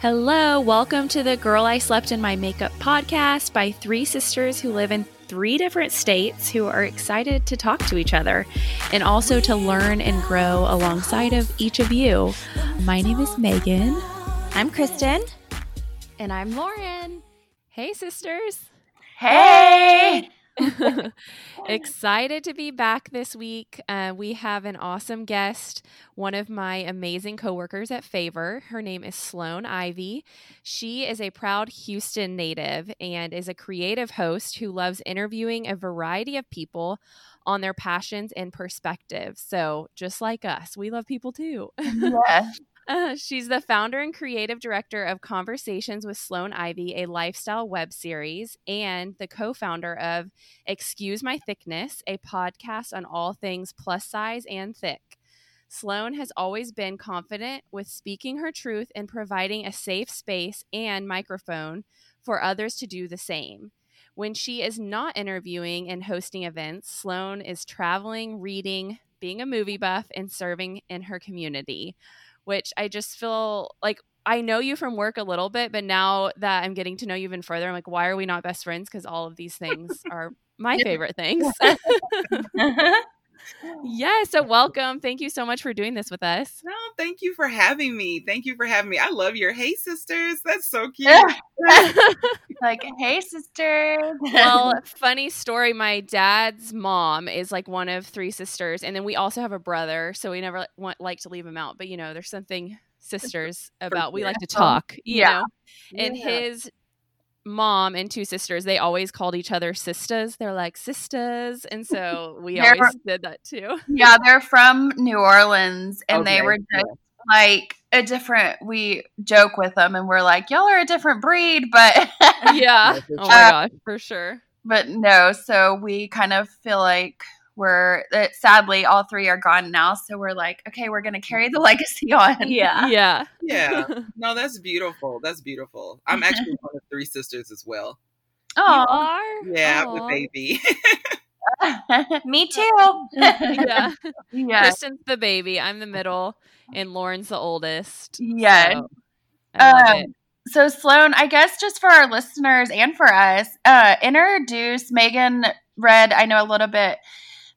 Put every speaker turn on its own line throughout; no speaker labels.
Hello, welcome to the Girl I Slept in My Makeup podcast by three sisters who live in three different states who are excited to talk to each other and also to learn and grow alongside of each of you. My name is Megan.
I'm Kristen.
And I'm Lauren.
Hey, sisters.
Hey.
Excited to be back this week. Uh, we have an awesome guest, one of my amazing coworkers at Favor. Her name is Sloan Ivy. She is a proud Houston native and is a creative host who loves interviewing a variety of people on their passions and perspectives. So, just like us, we love people too.
Yeah.
She's the founder and creative director of Conversations with Sloan Ivy, a lifestyle web series, and the co founder of Excuse My Thickness, a podcast on all things plus size and thick. Sloan has always been confident with speaking her truth and providing a safe space and microphone for others to do the same. When she is not interviewing and hosting events, Sloan is traveling, reading, being a movie buff, and serving in her community which I just feel like I know you from work a little bit, but now that I'm getting to know you even further, I'm like, why are we not best friends? Because all of these things are my favorite things. Uh-huh. Yeah, so welcome. Thank you so much for doing this with us.
No, thank you for having me. Thank you for having me. I love your hey sisters. That's so cute.
like, hey sisters.
well, funny story. My dad's mom is like one of three sisters, and then we also have a brother, so we never want, like to leave him out. But you know, there's something sisters about. We like to um, talk, you
yeah.
know. And
Yeah.
his mom and two sisters, they always called each other sisters. They're like sisters, and so we
They're-
always did that too.
yeah, they're from New Orleans and they were just like a different we joke with them and we're like, Y'all are a different breed, but
yeah. Oh my gosh, for sure.
but no, so we kind of feel like we're that sadly all three are gone now. So we're like, okay, we're gonna carry the legacy on.
Yeah.
Yeah.
Yeah. No, that's beautiful. That's beautiful. I'm actually one of three sisters as well.
You
Oh
are?
Yeah, I'm the baby.
Me too.
Yeah.
yeah.
Kristen's the baby. I'm the middle, and Lauren's the oldest.
yeah
so I love
Um,
it.
So Sloan, I guess just for our listeners and for us, uh, introduce Megan read, I know a little bit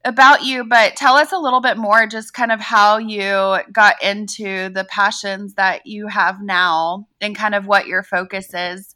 about you, but tell us a little bit more just kind of how you got into the passions that you have now and kind of what your focus is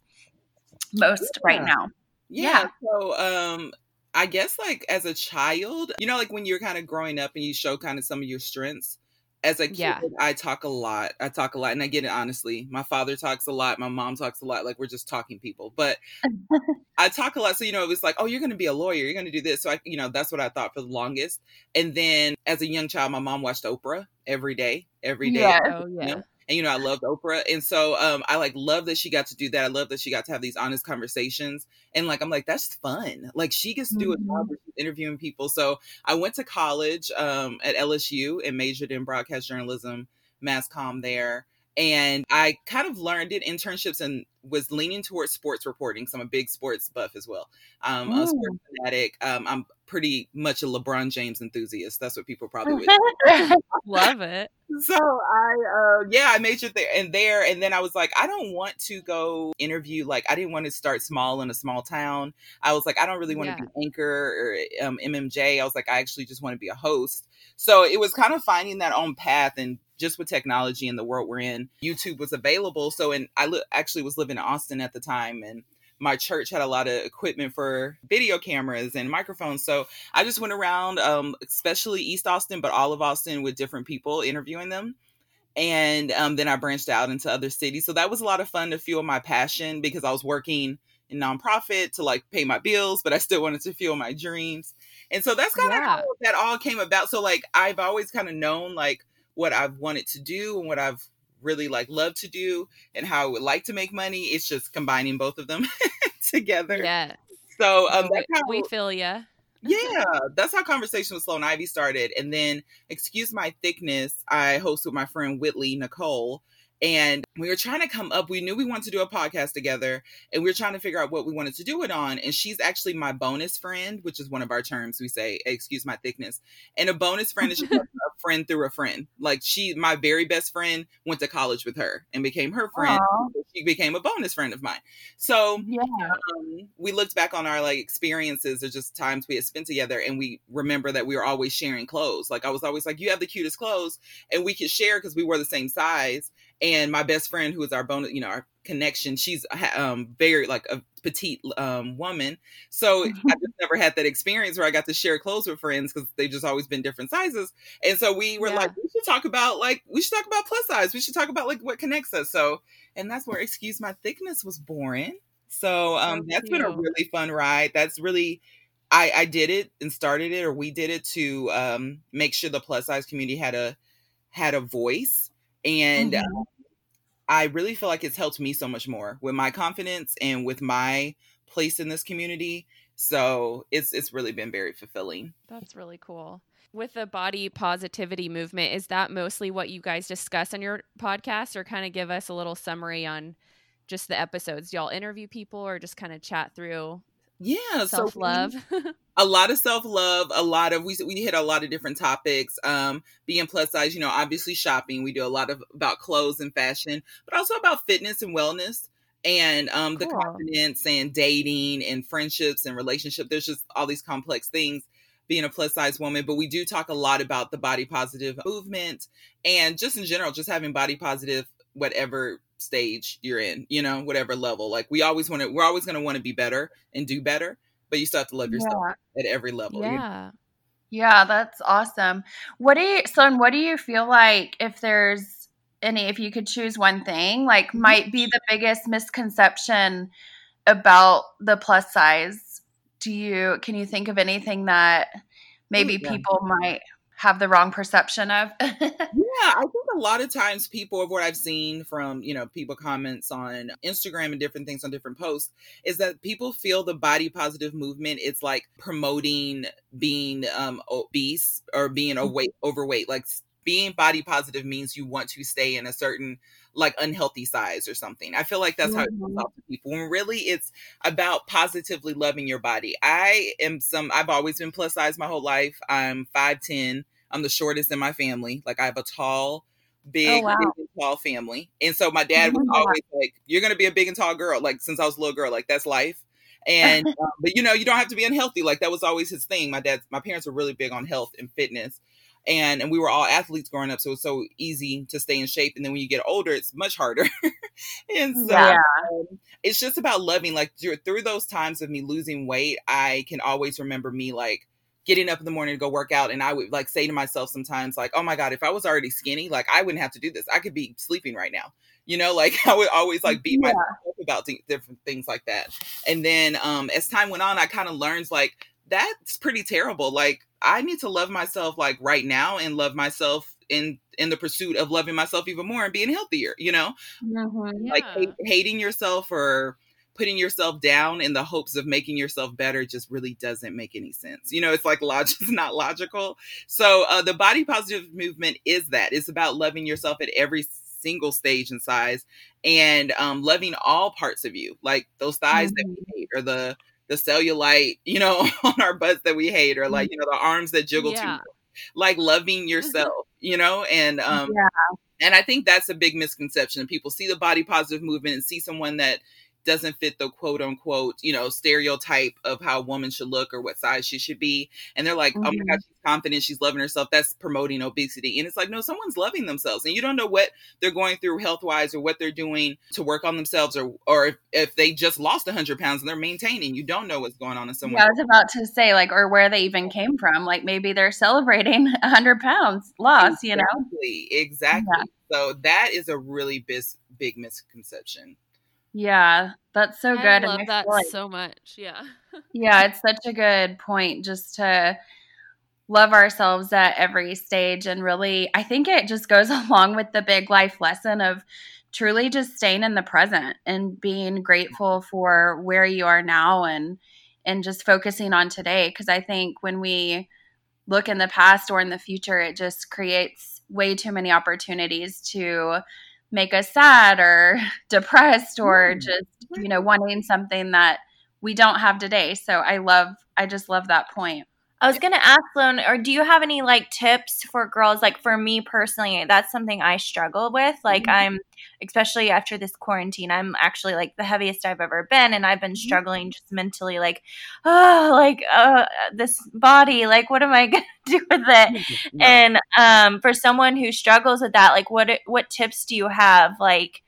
most right
Yeah.
now.
Yeah. So, um, I guess like as a child, you know, like when you're kind of growing up and you show kind of some of your strengths. As a kid,
Yeah.
I talk a lot. I talk a lot, and I get it honestly. My father talks a lot. My mom talks a lot. Like we're just talking people, but I talk a lot. So you know, it was like, oh, you're going to be a lawyer. You're going to do this. So I, you know, that's what I thought for the longest. And then as a young child, my mom watched Oprah every day, every day.
Yeah.
Oh yeah.
know? And you know I loved Oprah, and so um, I like love that she got to do that. I love that she got to have these honest conversations, and like I'm like that's fun. Like she gets to do a job where she's interviewing people. So I went to college um, at LSU and majored in broadcast journalism, mass comm there, and I kind of learned did internships and was leaning towards sports reporting. So I'm a big sports buff as well. Um, a sports fanatic. Um, I'm pretty much a LeBron James enthusiast. That's what people probably would
Love it.
so I uh yeah, I majored there and there and then I was like I don't want to go interview like I didn't want to start small in a small town. I was like I don't really want
Yeah.
to be anchor or um MMJ. I was like I actually just want to be a host. So it was kind of finding that own path and just with technology and the world we're in, YouTube was available. So and I li- actually was living in Austin at the time and my church had a lot of equipment for video cameras and microphones. So I just went around, um, especially East Austin, but all of Austin with different people interviewing them. And um, then I branched out into other cities. So that was a lot of fun to fuel my passion because I was working in nonprofit to like pay my bills, but I still wanted to fuel my dreams. And so that's kind of
Yeah.
how that all came about. So like I've always kind of known like what I've wanted to do and what I've really like loved to do and how I would like to make money. It's just combining both of them together.
Yeah.
So um, that's how
we, we feel ya.
yeah, that's how conversation with Sloan Ivy started. And then, excuse my thickness, I host with my friend Whitley Nicole, and we were trying to come up we knew we wanted to do a podcast together and we were trying to figure out what we wanted to do it on and she's actually my bonus friend which is one of our terms we say excuse my thickness and a bonus friend is a friend through a friend. Like she my very best friend went to college with her and became her friend she became a bonus friend of mine. So yeah. um, we looked back on our like experiences or just times we had spent together and we remember that we were always sharing clothes. Like i was always like you have the cutest clothes and we could share because we were the same size and my best friend who is our bonus you know our connection she's um very like a petite um woman. So mm-hmm. i just never had that experience where i got to share clothes with friends because they've just always been different sizes. And so we were yeah. like we should talk about like we should talk about plus size. We should talk about like what connects us. So and that's where excuse my thickness was born. So um Thank that's you. been a really fun ride. That's really I, I did it and started it or we did it to um, make sure the plus size community had a had a voice and mm-hmm. uh, I really feel like it's helped me so much more with my confidence and with my place in this community. So it's it's really been very fulfilling.
That's really cool. With the body positivity movement, is that mostly what you guys discuss on your podcast, or kind of give us a little summary on just the episodes? Do y'all interview people, or just kind of chat through
yeah
self love
so a lot of self love a lot of we we hit a lot of different topics um being plus size you know obviously shopping we do a lot of about clothes and fashion but also about fitness and wellness and um cool. the confidence and dating and friendships and relationship there's just all these complex things being a plus size woman but we do talk a lot about the body positive movement and just in general just having body positive whatever stage you're in, you know, whatever level. Like we always want to, we're always going to want to be better and do better, but you still have to love yourself yeah. at every level.
Yeah. You know?
Yeah, that's awesome. What do you, son, what do you feel like if there's any, if you could choose one thing, like mm-hmm. might be the biggest misconception about the plus size? Do you, can you think of anything that maybe yeah. people might have the wrong perception of?
yeah, I think a lot of times people of what I've seen from, you know, people comments on Instagram and different things on different posts is that people feel the body positive movement it's like promoting being um obese or being mm-hmm. overweight overweight like being body positive means you want to stay in a certain like unhealthy size or something. I feel like that's mm-hmm. how it comes off to people. When really it's about positively loving your body. I am some I've always been plus size my whole life. I'm 5'10. I'm the shortest in my family. Like I have a tall, big, oh, wow. big tall family. And so my dad was oh, always like, You're gonna be a big and tall girl. Like since I was a little girl, like that's life. And um, but you know, you don't have to be unhealthy. Like that was always his thing. My dad, my parents were really big on health and fitness and and we were all athletes growing up so it's so easy to stay in shape and then when you get older it's much harder and so yeah. um, it's just about loving like through those times of me losing weight i can always remember me like getting up in the morning to go work out and i would like say to myself sometimes like oh my god if i was already skinny like i wouldn't have to do this i could be sleeping right now you know like i would always like beat yeah. myself about different things like that and then um as time went on i kind of learned like that's pretty terrible like I need to love myself like right now and love myself in in the pursuit of loving myself even more and being healthier, you know? Mm-hmm, yeah. Like hating yourself or putting yourself down in the hopes of making yourself better just really doesn't make any sense. You know, it's like logic is not logical. So uh, the body positive movement is that. It's about loving yourself at every single stage and size and um, loving all parts of you, like those thighs mm-hmm. that we hate or the the cellulite, you know, on our butts that we hate, or like, mm. you know, the arms that jiggle yeah. too like loving mm-hmm. yourself, you know, and um yeah. and I think that's a big misconception. People see the body positive movement and see someone that doesn't fit the quote unquote, you know, stereotype of how a woman should look or what size she should be. And they're like, mm-hmm. oh my God, mm-hmm. she's confident, she's loving herself. That's promoting obesity. And it's like, no, someone's loving themselves. And you don't know what they're going through health wise or what they're doing to work on themselves or or if, if they just lost 100 pounds and they're maintaining. You don't know what's going on in someone.
Yeah, I was about to say, like, or where they even came from. Like maybe they're celebrating 100 pounds loss,
exactly,
you know?
Exactly. Yeah. So that is a really big, big misconception.
Yeah, that's so good.
I love I that like, so much. Yeah.
yeah, it's such a good point just to love ourselves at every stage. And really, I think it just goes along with the big life lesson of truly just staying in the present and being grateful for where you are now and and just focusing on today because i think when we look in the past or in the future it just creates way too many opportunities to make us sad or depressed or
Mm.
just, you know, wanting something that we don't have today. So I love, I just love that point.
I was gonna ask Sloan, or do you have any like tips for girls? Like for me personally, that's something I struggle with. Like
Mhm.
I'm, especially after this quarantine, I'm actually like the heaviest I've ever been, and I've been
Mhm.
struggling just mentally. Like, oh, like uh, this body. Like, what am I gonna do with it?
No.
And um, for someone who struggles with that, like, what what tips do you have, like,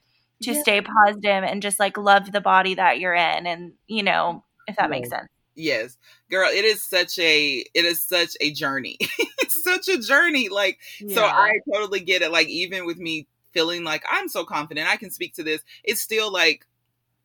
to
Yeah.
stay positive and just like love the body that you're in, and you know, if that makes sense.
Yes girl it is such a it is such a journey it's such a journey like so i totally get it like even with me feeling like i'm so confident i can speak to this it's still like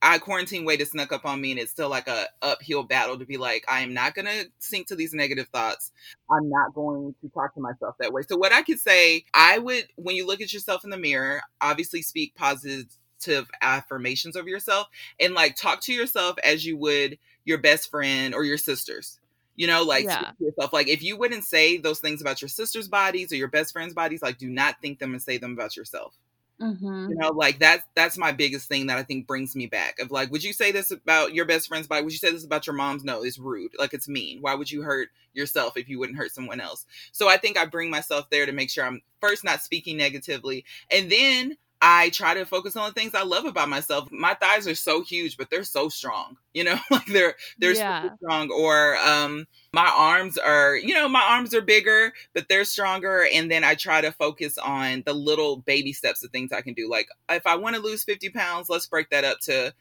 I quarantine weight has snuck up on me, and it's still like a uphill battle to be like, I am not gonna sink to these negative thoughts. I'm not going to talk to myself that way. So what I could say, I would when you look at yourself in the mirror, obviously speak positive affirmations of yourself, and like talk to yourself as you would your best friend or your sisters. You know, like
Yeah.
yourself. Like if you wouldn't say those things about your sister's bodies or your best friend's bodies, like do not think them and say them about yourself
Mm-hmm.
you know like that's that's my biggest thing that i think brings me back of like would you say this about your best friend's body would you say this about your mom's no it's rude like it's mean why would you hurt yourself if you wouldn't hurt someone else so i think i bring myself there to make sure i'm first not speaking negatively and then I try to focus on the things I love about myself. My thighs are so huge, but they're so strong. You know, like they're they're
Yeah.
super strong. Or um, my arms are, you know, my arms are bigger, but they're stronger. And then I try to focus on the little baby steps of things I can do. Like if I want to lose 50 pounds, let's break that up to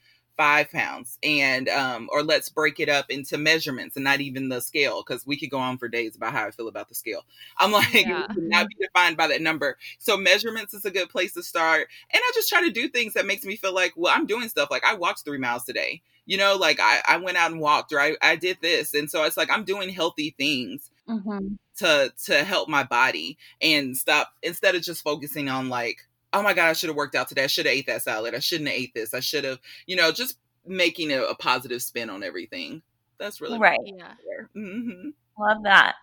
five pounds and um or let's break it up into measurements and not even the scale because we could go on for days about how i feel about the scale i'm like
Yeah.
not be defined by that number so measurements is a good place to start and i just try to do things that makes me feel like well i'm doing stuff like i walked three miles today you know like i, I went out and walked or I, I did this and so it's like i'm doing healthy things
Mm-hmm.
to to help my body and stop instead of just focusing on like oh my god i should have worked out today i should have ate that salad i shouldn't have ate this i should have you know just making a, a positive spin on everything that's really
Right.
Yeah.
hmm
Love that.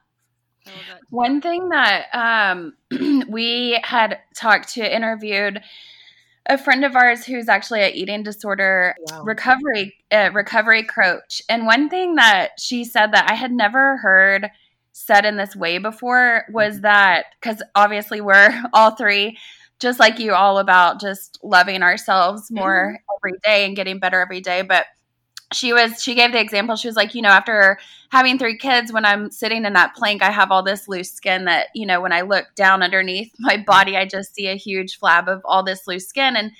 Love that.
One thing that um, we had talked to, interviewed a friend of ours who's actually an eating disorder
wow
recovery uh, recovery coach, and one thing that she said that I had never heard said in this way before was that because obviously we're all three just like you all about just loving ourselves mm-hmm. more every day and getting better every day. But she was she gave the example. She was like you know after having three kids when i'm sitting in that plank i have all this loose skin that you know when i look down underneath my body i just see a huge flab of all this loose skin. And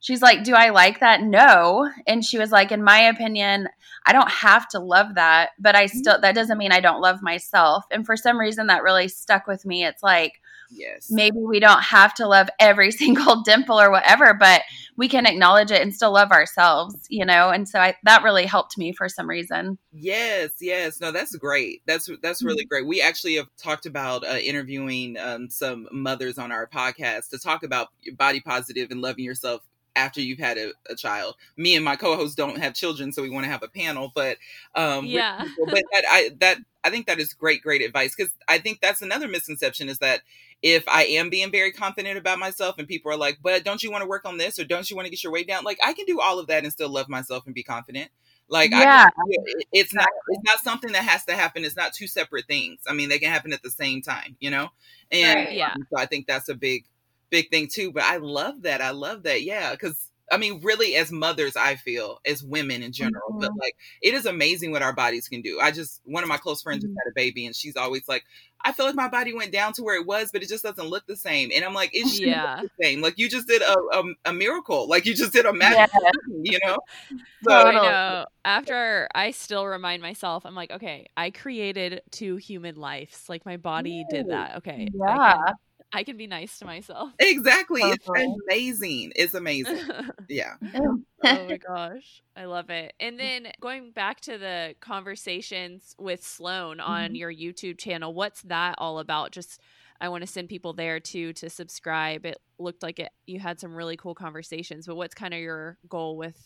she's like do i like that? No. And she was like in my opinion i don't have to love that but i mm-hmm. still that doesn't mean i don't love myself. And for some reason that really stuck with me. It's like
yes
maybe we don't have to love every single dimple or whatever but we can acknowledge it and still love ourselves you know and so I, that really helped me for some reason
Yes, yes. No, that's great. That's that's really
Mm-hmm.
great. We actually have talked about uh, interviewing um, some mothers on our podcast to talk about body positive and loving yourself after you've had a, a child. Me and my co-host don't have children, so we want to have a panel. But um,
Yeah.
people- but that I that I think that is great, great advice because I think that's another misconception is that if I am being very confident about myself and people are like, but don't you want to work on this or don't you want to get your weight down? Like I can do all of that and still love myself and be confident. Like
Yeah.
can, it's not it's not something that has to happen. It's not two separate things. I mean, they can happen at the same time, you know? And
Right.
Yeah.
so I think that's a big big thing too. But I love that. I love that. Yeah, because I mean, really, as mothers, I feel as women in general, but
Mhm.
like it is amazing what our bodies can do. I just one of my close friends just
Mhm.
had a baby, and she's always like, "I feel like my body went down to where it was, but it just doesn't look the same." And I'm like, "It's
Yeah.
the same. Like you just did a a, a miracle. Like you just did a magic,
Yeah.
thing, you know." So
I know. After I still remind myself, I'm like, okay, I created two human lives. Like my body did that. Okay.
Yeah
I can be nice to myself.
exactly, it's
Totally.
amazing. It's amazing. Yeah.
oh my gosh. I love it. And then going back to the conversations with Sloan on
Mhm.
your YouTube channel, what's that all about? Just I want to send people there too to subscribe. It looked like it you had some really cool conversations, but what's kind of your goal with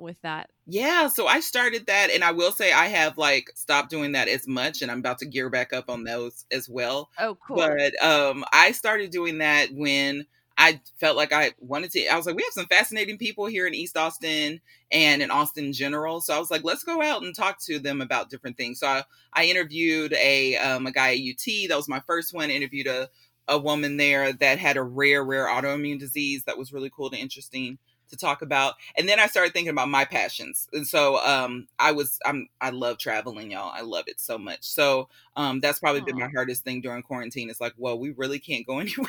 with that?
Yeah, so I started that and I will say I have like stopped doing that as much and I'm about to gear back up on those as well.
Oh, cool.
But um I started doing that when I felt like I wanted to. I was like, we have some fascinating people here in East Austin and in Austin in general. So I was like, let's go out and talk to them about different things. So I, I interviewed a um, a guy at UT. That was my first one. interviewed a a woman there that had a rare, rare autoimmune disease that was really cool and interesting to talk about. And then I started thinking about my passions. And so um I was I'm I love traveling, y'all. I love it so much. So um that's probably Aww. been my hardest thing during quarantine. It's like, well, we really can't go anywhere.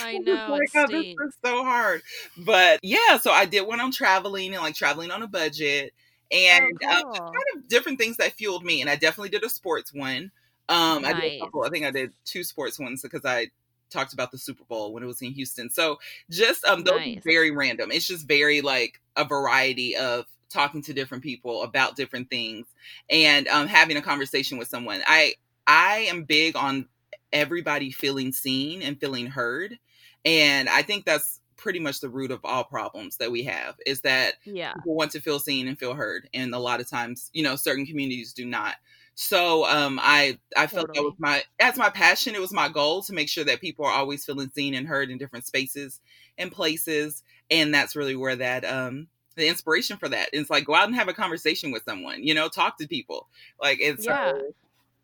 I know. like,
oh, this is so hard. But yeah, so I did one on traveling and like traveling on a budget and oh, cool. um, kind of different things that fueled me. And I definitely did a sports one. Um, nice. I did a couple. I think I did two sports ones because I talked about the Super Bowl when it was in Houston. So just um, those nice. very random. It's just very like a variety of talking to different people about different things and um, having a conversation with someone. I I am big on everybody feeling seen and feeling heard. And I think that's pretty much the root of all problems that we have is that
yeah.
people want to feel seen and feel heard. And a lot of times, you know, certain communities do not. So um, I I felt totally. that was my that's my passion. It was my goal to make sure that people are always feeling seen and heard in different spaces and places. And that's really where that um the inspiration for that is like go out and have a conversation with someone, you know, talk to people. Like it's yeah.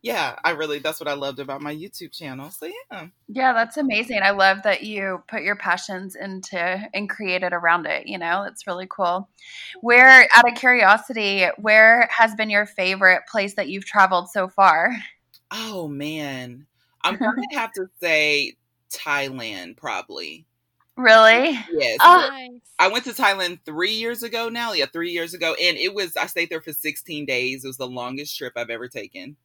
Yeah, I really that's what I loved about my YouTube channel. So yeah.
Yeah, that's amazing. I love that you put your passions into and created around it, you know. It's really cool. Where out of curiosity, where has been your favorite place that you've traveled so far?
Oh man. I'm going to have to say Thailand probably.
Really?
Yes. Oh. I went to Thailand three years ago now. Yeah, three years ago. And it was, I stayed there for 16 days. It was the longest trip I've ever taken.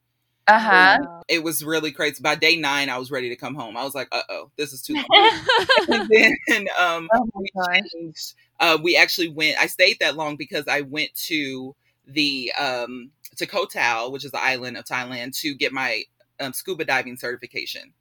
Uh huh.
It was really crazy. By day nine, I was ready to come home. I was like, "Uh oh, this is too long." and then um, oh we changed. Uh, we actually went. I stayed that long because I went to the um, to Koh Tao, which is the island of Thailand, to get my um, scuba diving certification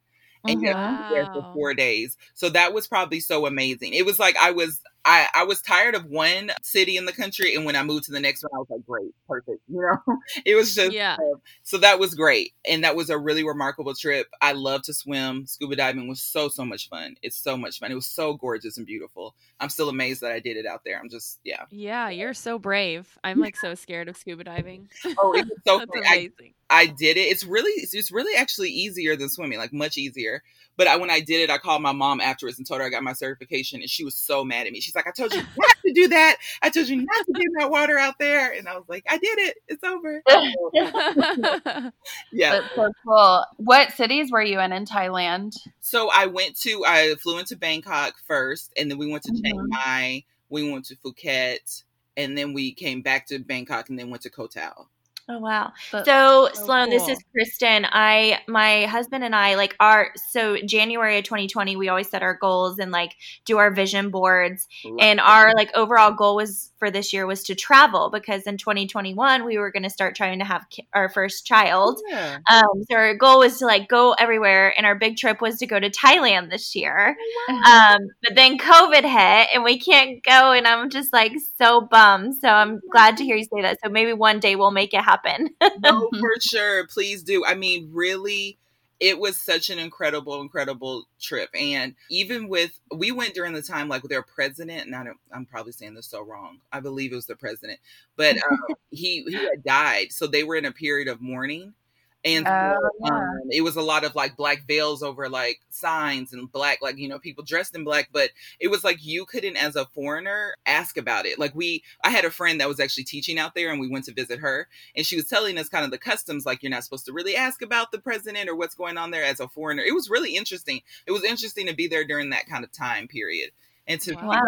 and wow. Mm-hmm. there for four days. So that was probably so amazing. It was like I was I, I was tired of one city in the country, and when I moved to the next one, I was like, great, perfect. You know, it was just
yeah.
Uh, so that was great, and that was a really remarkable trip. I love to swim. Scuba diving was so so much fun. It's so much fun. It was so gorgeous and beautiful. I'm still amazed that I did it out there. I'm just yeah.
Yeah, you're so brave. I'm like so scared of scuba diving.
Oh, so amazing. I, I did it. It's really it's really actually easier than swimming, like much easier. But I, when I did it, I called my mom afterwards and told her I got my certification, and she was so mad at me. She's like, "I told you not to do that. I told you not to get that water out there." And I was like, "I did it. It's over." yeah,
that's so cool. What cities were you in in Thailand?
So I went to I flew into Bangkok first, and then we went to mm-hmm. Chiang Mai. We went to Phuket, and then we came back to Bangkok, and then went to Koh Tao.
Oh wow. so, so Sloan, cool. this is Kristen. I my husband and I like our so January of 2020 we always set our goals and like do our vision boards Love and our like overall goal was for this year was to travel because in 2021 we were going to start trying to have ki- our first child. Yeah. Um so our goal was to like go everywhere and our big trip was to go to Thailand this year. Oh, wow. Um but then COVID hit and we can't go and I'm just like so bummed. So I'm glad to hear you say that. So maybe one day we'll make it happen happen.
no, for sure. Please do. I mean, really, it was such an incredible, incredible trip. And even with, we went during the time like their president, and I don't, I'm probably saying this so wrong. I believe it was the president, but um, he he had died, so they were in a period of mourning and uh, yeah. um, it was a lot of like black veils over like signs and black like you know people dressed in black but it was like you couldn't as a foreigner ask about it like we i had a friend that was actually teaching out there and we went to visit her and she was telling us kind of the customs like you're not supposed to really ask about the president or what's going on there as a foreigner it was really interesting it was interesting to be there during that kind of time period and to
wow.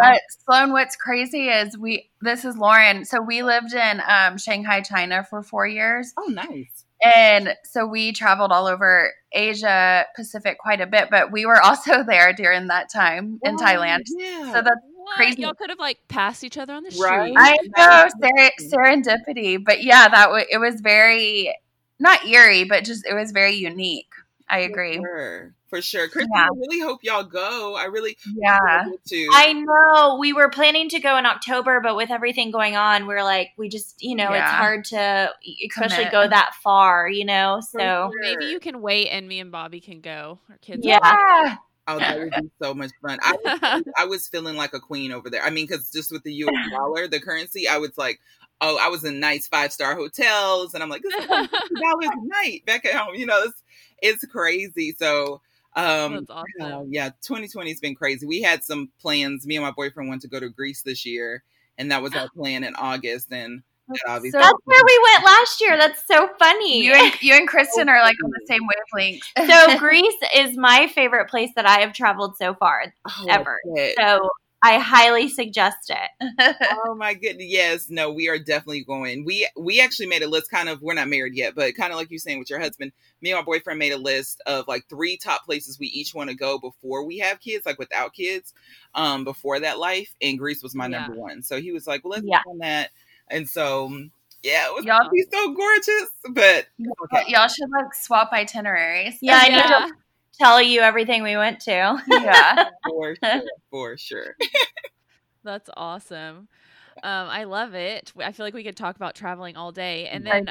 Sloan, what's crazy is we. This is Lauren. So we lived in um, Shanghai, China, for four years.
Oh, nice.
And so we traveled all over Asia Pacific quite a bit, but we were also there during that time in oh, Thailand. Yeah. So that's what? crazy.
Y'all could have like passed each other on the street. Right.
I know ser- serendipity, but yeah, that w- it was very not eerie, but just it was very unique. I agree.
Sure for sure. Kristen, yeah. I really hope y'all go. I really
yeah.
To. I know we were planning to go in October, but with everything going on, we're like, we just you know, yeah. it's hard to especially Commit. go that far, you know. So
maybe you can wait, and me and Bobby can go. Our kids,
yeah.
Oh, that would be so much fun. I was, I was feeling like a queen over there. I mean, because just with the U.S. dollar, the currency, I was like, oh, I was in nice five star hotels, and I'm like, this is dollars a night back at home. You know, it's it's crazy. So, um, awesome. yeah, 2020 has been crazy. We had some plans. Me and my boyfriend went to go to Greece this year, and that was our plan in August, and
that's, so that's where we went last year. That's so funny.
You and you and Kristen are like on the same wavelength.
so Greece is my favorite place that I have traveled so far oh, ever. So I highly suggest it.
oh my goodness. Yes, no, we are definitely going. We we actually made a list kind of we're not married yet, but kind of like you saying with your husband, me and my boyfriend made a list of like three top places we each want to go before we have kids, like without kids, um, before that life. And Greece was my yeah. number one. So he was like, Well, let's yeah. on that and so, yeah, it was y'all, be so gorgeous. But
okay. y'all should like swap itineraries.
Yeah, I need to tell you everything we went to.
Yeah,
for sure. For sure.
That's awesome. Um, I love it. I feel like we could talk about traveling all day. And then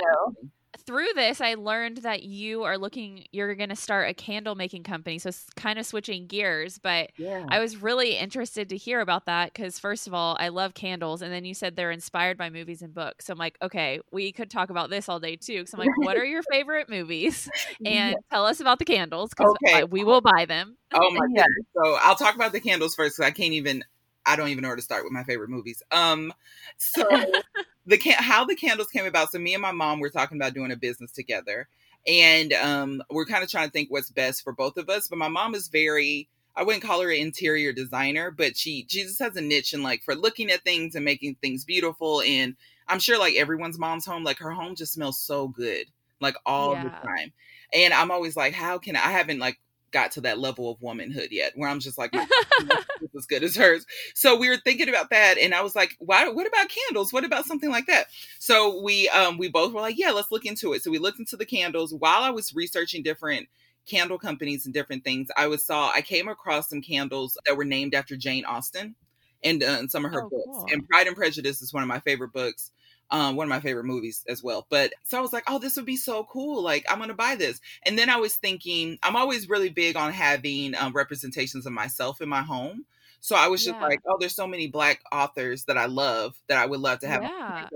through this, I learned that you are looking, you're going to start a candle making company. So it's kind of switching gears, but yeah. I was really interested to hear about that because, first of all, I love candles. And then you said they're inspired by movies and books. So I'm like, okay, we could talk about this all day too. Because I'm like, what are your favorite movies? And yeah. tell us about the candles because okay. we will buy them.
Oh my God. So I'll talk about the candles first because I can't even I don't even know where to start with my favorite movies. Um, so the can- how the candles came about. So me and my mom were talking about doing a business together, and um, we're kind of trying to think what's best for both of us. But my mom is very I wouldn't call her an interior designer, but she she just has a niche in like for looking at things and making things beautiful. And I'm sure like everyone's mom's home, like her home just smells so good, like all yeah. the time. And I'm always like, how can I, I haven't like got to that level of womanhood yet where I'm just like as good as hers. So we were thinking about that and I was like, why what about candles? What about something like that? So we um we both were like, yeah, let's look into it. So we looked into the candles while I was researching different candle companies and different things. I was saw I came across some candles that were named after Jane Austen and, uh, and some of her oh, books. Cool. And Pride and Prejudice is one of my favorite books um, one of my favorite movies as well. But so I was like, oh, this would be so cool. Like, I'm going to buy this. And then I was thinking, I'm always really big on having um, representations of myself in my home. So I was just yeah. like, oh, there's so many black authors that I love that I would love to have. Yeah.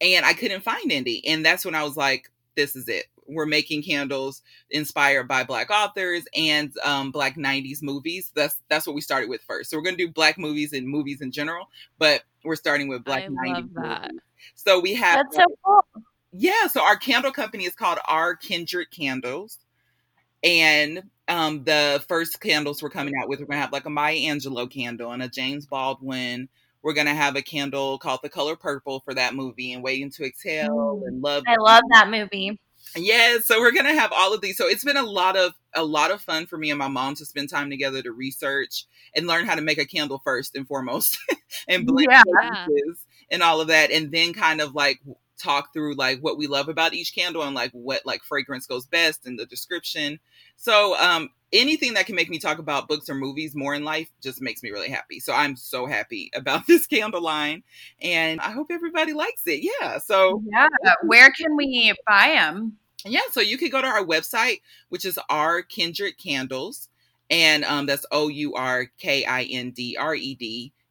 And I couldn't find any. And that's when I was like, this is it. We're making candles inspired by black authors and um, black 90s movies. That's that's what we started with first. So we're gonna do black movies and movies in general, but we're starting with black I 90s movies. So we have
That's so cool.
Yeah, so our candle company is called Our Kindred Candles. And um, the first candles we're coming out with, we're gonna have like a Maya Angelou candle and a James Baldwin. We're gonna have a candle called The Color Purple for that movie and Waiting to Exhale and Love.
I love that movie.
Yeah, so we're gonna have all of these. So it's been a lot of a lot of fun for me and my mom to spend time together to research and learn how to make a candle first and foremost, and blend yeah. and all of that and then kind of like talk through like what we love about each candle and like what like fragrance goes best and the description. So um anything that can make me talk about books or movies more in life just makes me really happy. So i'm so happy about this candle line and i hope everybody likes it. Yeah so
yeah where can we buy them
yeah so you could go to our website which is our kindred candles and um that's o-u-r-k-i-n-d-r-e-d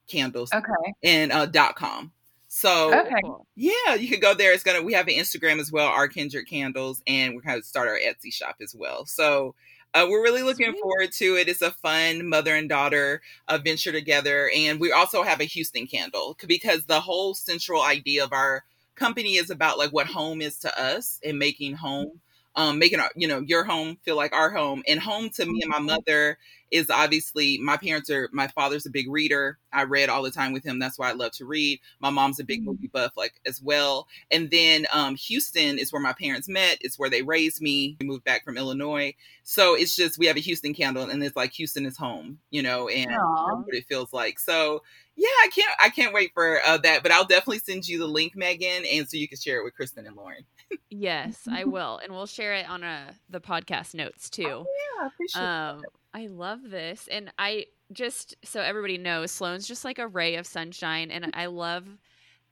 candles
okay
and uh dot com so
okay.
yeah, you could go there. It's gonna we have an Instagram as well, our Kindred Candles, and we're gonna start our Etsy shop as well. So uh, we're really looking Sweet. forward to it. It's a fun mother and daughter uh, venture together, and we also have a Houston candle because the whole central idea of our company is about like what home is to us and making home um, making our, you know your home feel like our home. And home to me and my mm-hmm. mother is obviously my parents are my father's a big reader. I read all the time with him. That's why i love to read. My mom's a big mm-hmm. movie buff like as well. And then um, houston is where my parents met. It's where they raised me. We moved back from illinois. So it's just we have a houston candle and it's like houston is home you know and Aww. what it feels like. So yeah i can't i can't wait for uh, that but i'll definitely send you the link megan and so you can share it with kristen and lauren
yes, I will, and we'll share it on a, uh, the podcast notes too.
Oh, yeah, I appreciate um,
I love this, and I just so everybody knows, Sloan's just like a ray of sunshine, and I love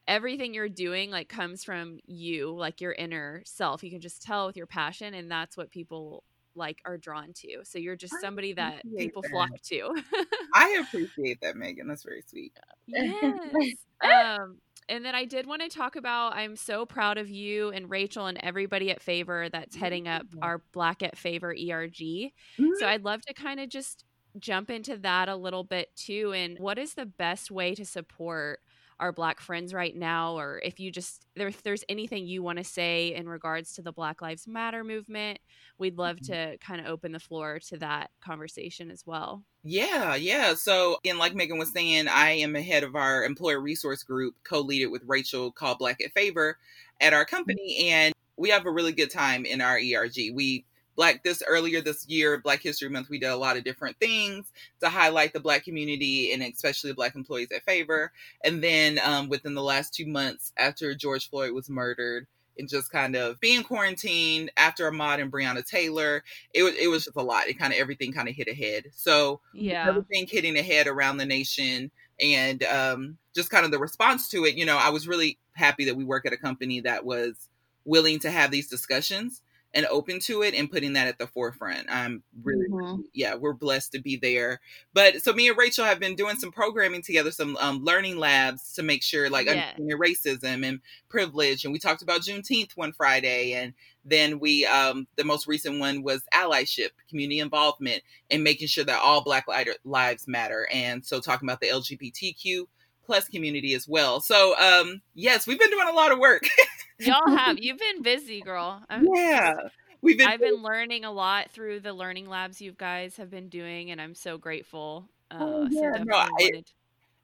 everything you're doing. Like comes from you, like your inner self. You can just tell with your passion, and that's what people like are drawn to. So you're just somebody that people that. flock to.
I appreciate that, Megan. That's very sweet.
Yes. um, and then I did want to talk about I'm so proud of you and Rachel and everybody at Favor that's heading up our Black at Favor ERG. Mm-hmm. So I'd love to kind of just jump into that a little bit too. And what is the best way to support our black friends right now or if you just if there's anything you want to say in regards to the black lives matter movement we'd love mm-hmm. to kind of open the floor to that conversation as well
yeah yeah so and like megan was saying i am a head of our employer resource group co-lead it with rachel called black at favor at our company and we have a really good time in our erg we black this earlier this year black history month we did a lot of different things to highlight the black community and especially black employees at favor and then um, within the last two months after george floyd was murdered and just kind of being quarantined after Ahmaud and Breonna Taylor, it was it was just a lot. It kind of everything kind of hit ahead. So
yeah,
everything hitting ahead around the nation, and um, just kind of the response to it. You know, I was really happy that we work at a company that was willing to have these discussions and open to it and putting that at the forefront. I'm really, mm-hmm. yeah, we're blessed to be there. But so me and Rachel have been doing some programming together, some um, learning labs to make sure like yeah. racism and privilege. And we talked about Juneteenth one Friday, and then we um, the most recent one was allyship, community involvement, and making sure that all Black lives matter. And so talking about the LGBTQ plus community as well. So um, yes, we've been doing a lot of work.
Y'all have. You've been busy, girl.
I'm yeah. We've been
I've been learning a lot through the learning labs you guys have been doing and I'm so grateful. Uh, oh, yeah. So no,
it,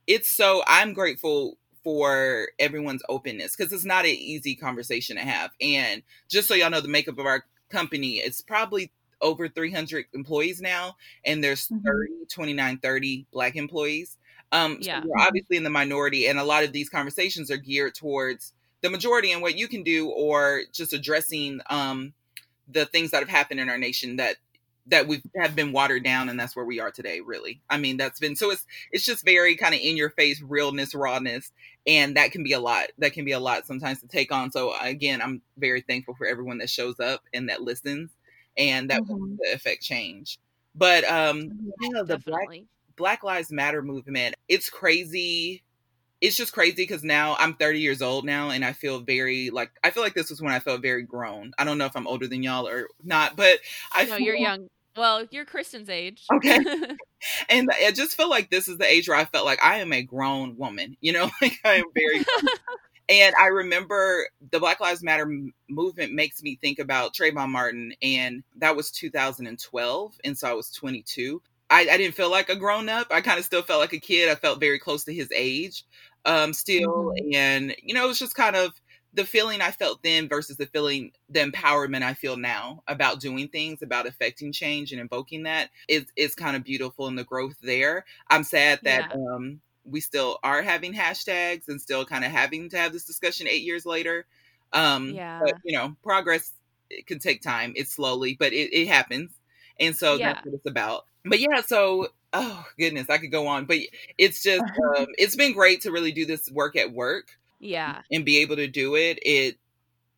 it's so I'm grateful for everyone's openness because it's not an easy conversation to have. And just so y'all know the makeup of our company, it's probably over 300 employees now and there's mm-hmm. 30 29 30 black employees um yeah. so we're obviously in the minority and a lot of these conversations are geared towards the majority and what you can do or just addressing um, the things that have happened in our nation that that we have been watered down and that's where we are today really. I mean that's been so it's it's just very kind of in your face realness rawness and that can be a lot that can be a lot sometimes to take on. So again i'm very thankful for everyone that shows up and that listens and that mm-hmm. will affect change. But um yeah, the black black lives matter movement it's crazy it's just crazy because now I'm 30 years old now and I feel very like I feel like this was when I felt very grown. I don't know if I'm older than y'all or not, but I
know you're young. Well, you're Kristen's age.
Okay. and I just feel like this is the age where I felt like I am a grown woman, you know, like I am very And I remember the Black Lives Matter movement makes me think about Trayvon Martin, and that was 2012. And so I was 22. I, I didn't feel like a grown up. I kind of still felt like a kid. I felt very close to his age um, still. Mm-hmm. And, you know, it was just kind of the feeling I felt then versus the feeling, the empowerment I feel now about doing things, about affecting change and invoking that is, is kind of beautiful in the growth there. I'm sad that, yeah. um, we still are having hashtags and still kind of having to have this discussion eight years later. Um, yeah. But, you know, progress it can take time. It's slowly, but it, it happens. And so yeah. that's what it's about. But yeah, so oh goodness, I could go on, but it's just um, it's been great to really do this work at work.
Yeah,
and be able to do it. It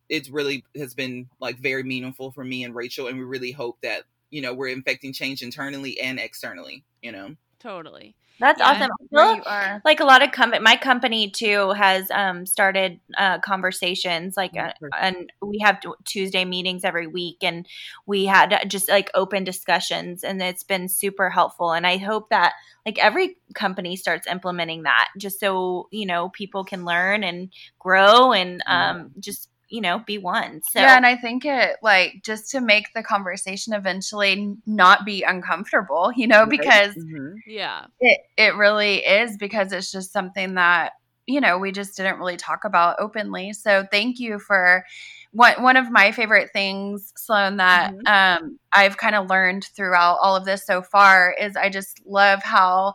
it really has been like very meaningful for me and Rachel, and we really hope that you know we're infecting change internally and externally. You know,
totally.
That's yeah, awesome. Well, you are. Like a lot of com- my company too has um, started uh, conversations like uh, and we have Tuesday meetings every week and we had just like open discussions and it's been super helpful and I hope that like every company starts implementing that just so you know people can learn and grow and um, yeah. just you know be one so
yeah and i think it like just to make the conversation eventually not be uncomfortable you know because
mm-hmm. yeah
it it really is because it's just something that you know we just didn't really talk about openly so thank you for one one of my favorite things sloan that mm-hmm. um i've kind of learned throughout all of this so far is i just love how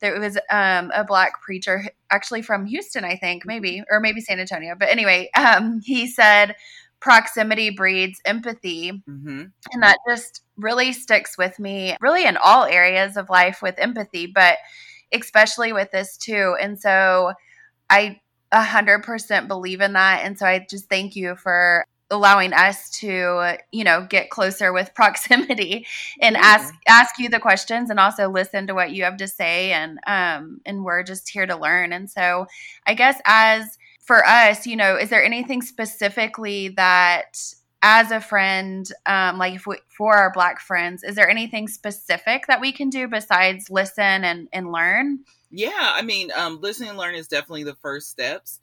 there was um, a black preacher actually from Houston, I think, maybe, or maybe San Antonio. But anyway, um, he said proximity breeds empathy. Mm-hmm. And that just really sticks with me, really in all areas of life with empathy, but especially with this too. And so I a hundred percent believe in that. And so I just thank you for allowing us to you know get closer with proximity and yeah. ask ask you the questions and also listen to what you have to say and um and we're just here to learn. And so i guess as for us you know is there anything specifically that as a friend um like if we, for our black friends is there anything specific that we can do besides listen and and learn?
Yeah i mean um listen and learn is definitely the first steps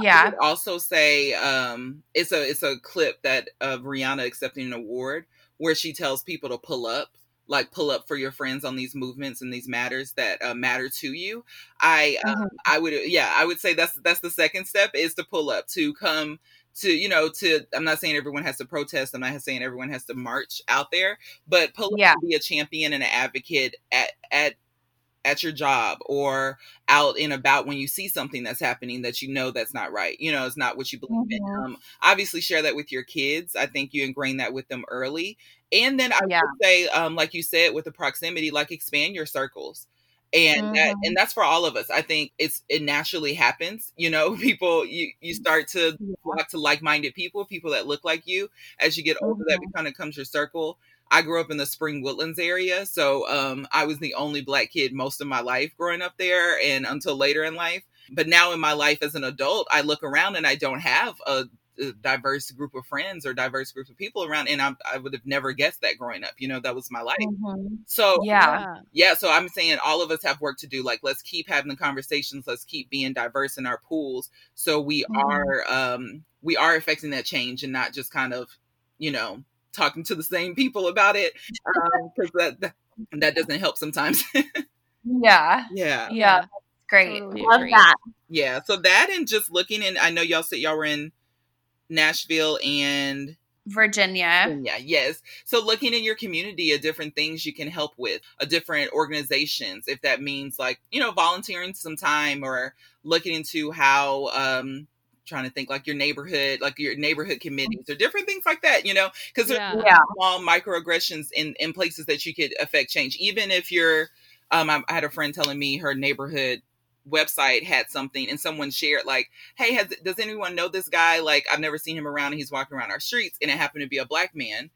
yeah.
also say um, it's a it's a clip that of Rihanna accepting an award where she tells people to pull up like pull up for your friends on these movements and these matters that uh, matter to you i um, i would yeah i would say that's that's the second step is to pull up to come to you know to i'm not saying everyone has to protest i'm not saying everyone has to march out there but pull yeah. up to be a champion and an advocate at at at your job or out and about when you see something that's happening that you know that's not right you know it's not what you believe mm-hmm. in um, obviously share that with your kids i think you ingrain that with them early and then i yeah. would say um, like you said with the proximity like expand your circles and mm-hmm. that, and that's for all of us i think it's it naturally happens you know people you you start to flock to like-minded people people that look like you as you get older mm-hmm. that kind of comes your circle I grew up in the Spring Woodlands area, so um, I was the only black kid most of my life growing up there, and until later in life. But now in my life as an adult, I look around and I don't have a, a diverse group of friends or diverse groups of people around, and I, I would have never guessed that growing up. You know, that was my life. Mm-hmm. So
yeah,
yeah. So I'm saying all of us have work to do. Like, let's keep having the conversations. Let's keep being diverse in our pools, so we mm-hmm. are um, we are affecting that change and not just kind of you know talking to the same people about it because um, that, that, that doesn't help sometimes.
yeah,
yeah,
yeah. Great,
totally love that.
Yeah, so that and just looking and I know y'all said y'all were in Nashville and
Virginia.
Yeah, Yes. So looking in your community at different things you can help with, a different organizations, if that means like, you know, volunteering some time or looking into how um trying to think like your neighborhood, like your neighborhood committees or different things like that, you know, because there's yeah. small microaggressions in, in places that you could affect change. Even if you're, um, I, I had a friend telling me her neighborhood website had something and someone shared like hey has does anyone know this guy? Like i've never seen him around and he's walking around our streets and it happened to be a black man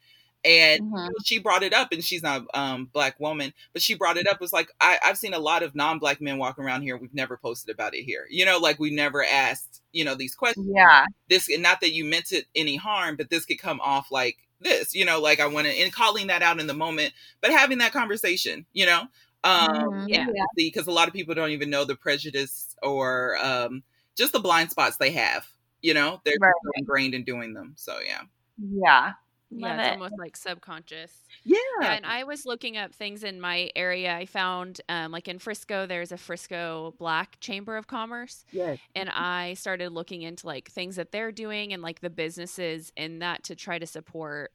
and mm-hmm. she brought it up and she's not um, black woman but she brought it up was like I, i've seen a lot of non-black men walking around here we've never posted about it here. You know like we never asked you know these questions.
Yeah.
This and not that you meant it any harm but this could come off like this you know like i want to in calling that out in the moment but having that conversation you know? Um
mm-hmm. yeah
because a lot of people don't even know the prejudice or um just the blind spots they have you know? They're right. ingrained in doing them so yeah.
Yeah
yeah, it's it. almost like subconscious.
Yeah.
yeah. And I was looking up things in my area. I found, um, like in Frisco, there's a Frisco Black Chamber of Commerce.
Yes.
And I started looking into like things that they're doing and like the businesses in that to try to support,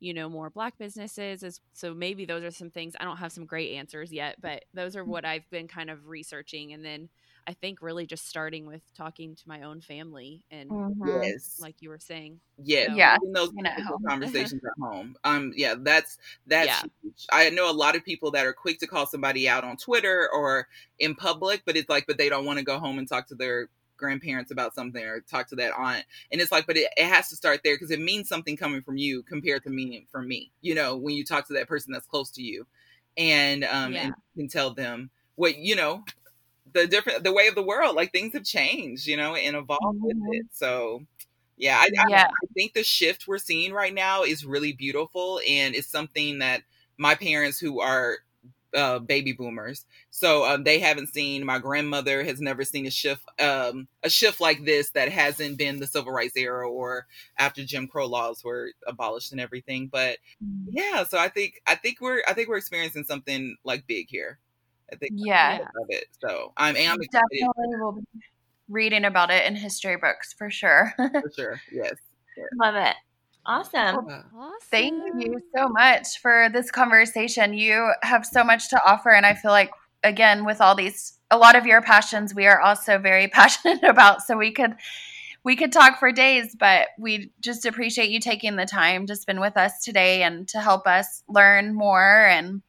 you know, more Black businesses. As, so maybe those are some things. I don't have some great answers yet, but those are mm. what I've been kind of researching. And then I think really just starting with talking to my own family and
mm-hmm.
yes.
like you were saying.
Yeah.
So, yeah.
those conversations at home. Um yeah, that's that's yeah. huge. I know a lot of people that are quick to call somebody out on Twitter or in public, but it's like but they don't want to go home and talk to their grandparents about something or talk to that aunt and it's like but it, it has to start there because it means something coming from you compared to meaning from me you know when you talk to that person that's close to you and um yeah. and can tell them what you know the different the way of the world like things have changed you know and evolved mm-hmm. with it so yeah I,
yeah
I, think the shift we're seeing right now is really beautiful and it's something that my parents who are uh, baby boomers so um, they haven't seen my grandmother has never seen a shift um, a shift like this that hasn't been the civil rights era or after jim crow laws were abolished and everything but mm. yeah so i think i think we're i think we're experiencing something like big here I think
yeah,
of it. So I'm, I'm
definitely will be reading about it in history books for sure.
for sure, yes. yes.
Love it. Awesome.
awesome.
Thank you so much for this conversation. You have so much to offer, and I feel like again with all these a lot of your passions we are also very passionate about so we could we could talk for days but we just appreciate you taking the time to spend with us today and to help us learn more and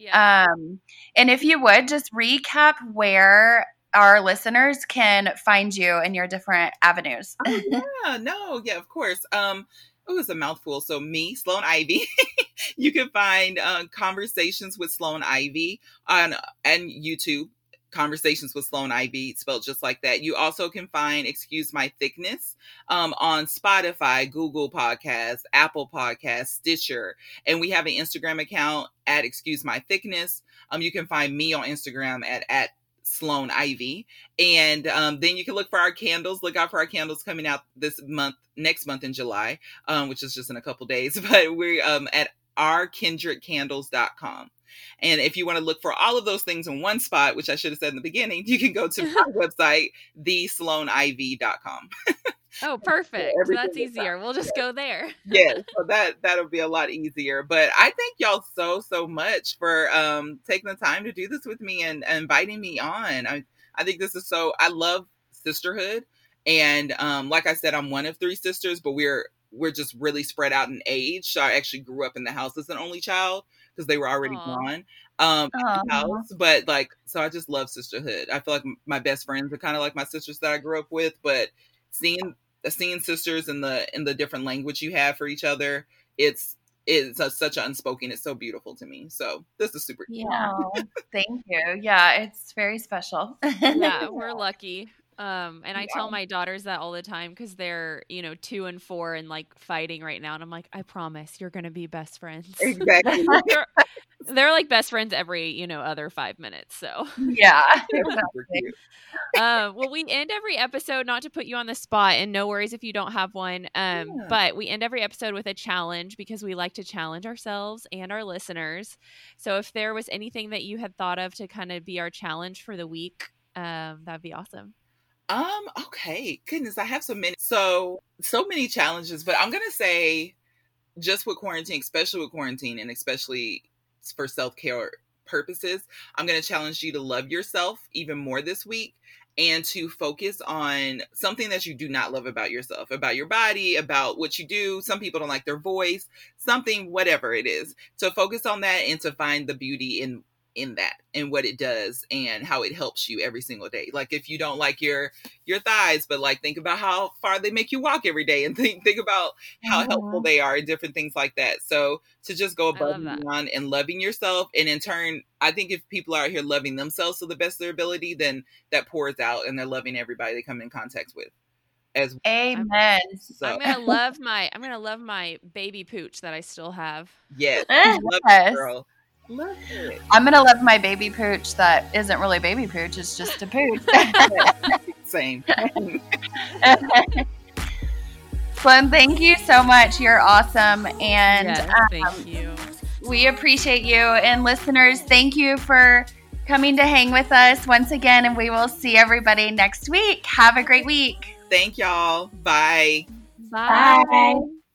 yeah. Um, and if you would just recap where our listeners can find you in your different avenues.
oh, yeah, no, yeah, of course. Um, oh, it's a mouthful. So me, Sloan Ivy. you can find uh, conversations with Sloan Ivy on and YouTube. Conversations with Sloan Ivy, spelled just like that. You also can find Excuse My Thickness um, on Spotify, Google Podcasts, Apple Podcasts, Stitcher. And we have an Instagram account at Excuse My Thickness. Um, you can find me on Instagram at, at Sloan Ivy. And um, then you can look for our candles. Look out for our candles coming out this month, next month in July, um, which is just in a couple days. But we're um, at ourkindredcandles.com. And if you want to look for all of those things in one spot, which I should have said in the beginning, you can go to my website, thesloaniv.com.
Oh, perfect. So that's easier. We'll just go there.
yeah, so that that'll be a lot easier. But I thank y'all so so much for um taking the time to do this with me and, and inviting me on. I I think this is so I love sisterhood. And um like I said, I'm one of three sisters, but we're we're just really spread out in age. So I actually grew up in the house as an only child because they were already Aww. gone um house but like so i just love sisterhood. I feel like my best friends are kind of like my sisters that i grew up with but seeing seeing sisters in the in the different language you have for each other it's it's a, such an unspoken it's so beautiful to me so this is super
yeah. Thank you. Yeah it's very special.
Yeah we're lucky um, and I yeah. tell my daughters that all the time because they're, you know, two and four and like fighting right now. And I'm like, I promise you're going to be best friends.
Exactly.
they're, they're, like best friends every, you know, other five minutes. So,
yeah.
uh, well, we end every episode, not to put you on the spot, and no worries if you don't have one. Um, yeah. But we end every episode with a challenge because we like to challenge ourselves and our listeners. So, if there was anything that you had thought of to kind of be our challenge for the week, um, that'd be awesome.
Um, okay. Goodness, I have so many so so many challenges, but I'm gonna say just with quarantine, especially with quarantine and especially for self-care purposes, I'm gonna challenge you to love yourself even more this week and to focus on something that you do not love about yourself, about your body, about what you do. Some people don't like their voice, something, whatever it is. To focus on that and to find the beauty in in that and what it does and how it helps you every single day. Like if you don't like your your thighs, but like think about how far they make you walk every day and think think about how mm-hmm. helpful they are and different things like that. So to just go above and beyond and loving yourself and in turn, I think if people are out here loving themselves to the best of their ability, then that pours out and they're loving everybody they come in contact with. As
Amen.
So. I'm gonna love my I'm gonna love my baby pooch that I still have.
Yes, love yes. girl.
Love it. I'm gonna love my baby pooch that isn't really baby pooch, it's just a pooch.
Same.
Sloan, thank you so much. You're awesome. And
yes, thank um, you.
We appreciate you. And listeners, thank you for coming to hang with us once again. And we will see everybody next week. Have a great week.
Thank y'all. Bye.
Bye. Bye.